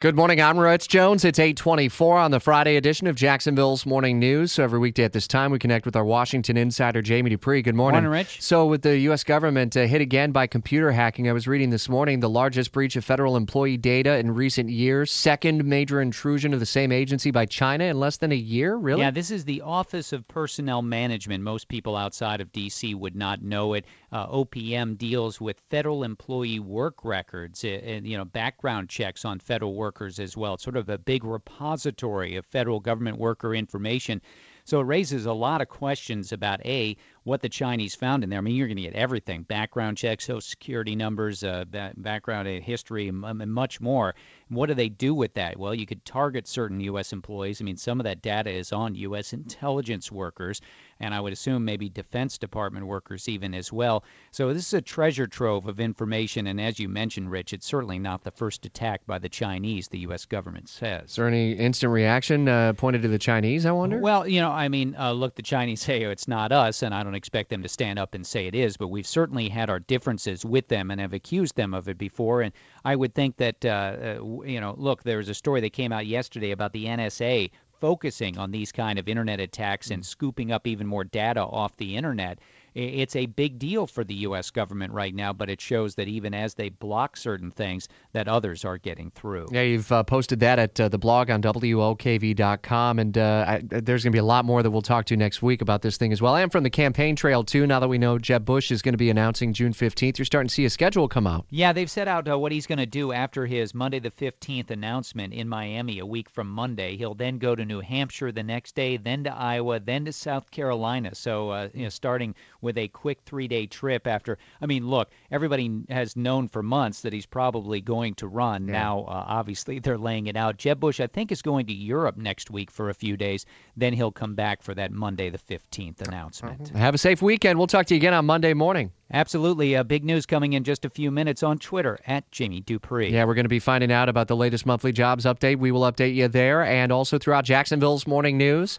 Good morning, I'm Rich Jones. It's 824 on the Friday edition of Jacksonville's Morning News. So every weekday at this time, we connect with our Washington insider, Jamie Dupree. Good morning. Morning, Rich. So with the U.S. government uh, hit again by computer hacking, I was reading this morning, the largest breach of federal employee data in recent years, second major intrusion of the same agency by China in less than a year? Really? Yeah, this is the Office of Personnel Management. Most people outside of D.C. would not know it. Uh, OPM deals with federal employee work records uh, and, you know, background checks on federal workers as well. It's sort of a big repository of federal government worker information. So it raises a lot of questions about A, what the Chinese found in there. I mean, you're going to get everything background checks, social security numbers, uh, background history, and much more. What do they do with that? Well, you could target certain U.S. employees. I mean, some of that data is on U.S. intelligence workers, and I would assume maybe Defense Department workers even as well. So this is a treasure trove of information, and as you mentioned, Rich, it's certainly not the first attack by the Chinese, the U.S. government says. Is there any instant reaction uh, pointed to the Chinese, I wonder? Well, you know, I mean, uh, look, the Chinese say oh, it's not us, and I don't expect them to stand up and say it is, but we've certainly had our differences with them and have accused them of it before, and I would think that, uh, uh you know, look, there was a story that came out yesterday about the NSA focusing on these kind of internet attacks and scooping up even more data off the internet it's a big deal for the U.S. government right now, but it shows that even as they block certain things, that others are getting through. Yeah, you've uh, posted that at uh, the blog on WOKV.com, and uh, I, there's going to be a lot more that we'll talk to next week about this thing as well. And from the campaign trail, too, now that we know Jeb Bush is going to be announcing June 15th, you're starting to see a schedule come out. Yeah, they've set out uh, what he's going to do after his Monday the 15th announcement in Miami a week from Monday. He'll then go to New Hampshire the next day, then to Iowa, then to South Carolina. So, uh, you know, starting with a quick three day trip after. I mean, look, everybody has known for months that he's probably going to run. Yeah. Now, uh, obviously, they're laying it out. Jeb Bush, I think, is going to Europe next week for a few days. Then he'll come back for that Monday, the 15th announcement. Uh-huh. Have a safe weekend. We'll talk to you again on Monday morning. Absolutely. Uh, big news coming in just a few minutes on Twitter at Jamie Dupree. Yeah, we're going to be finding out about the latest monthly jobs update. We will update you there and also throughout Jacksonville's morning news.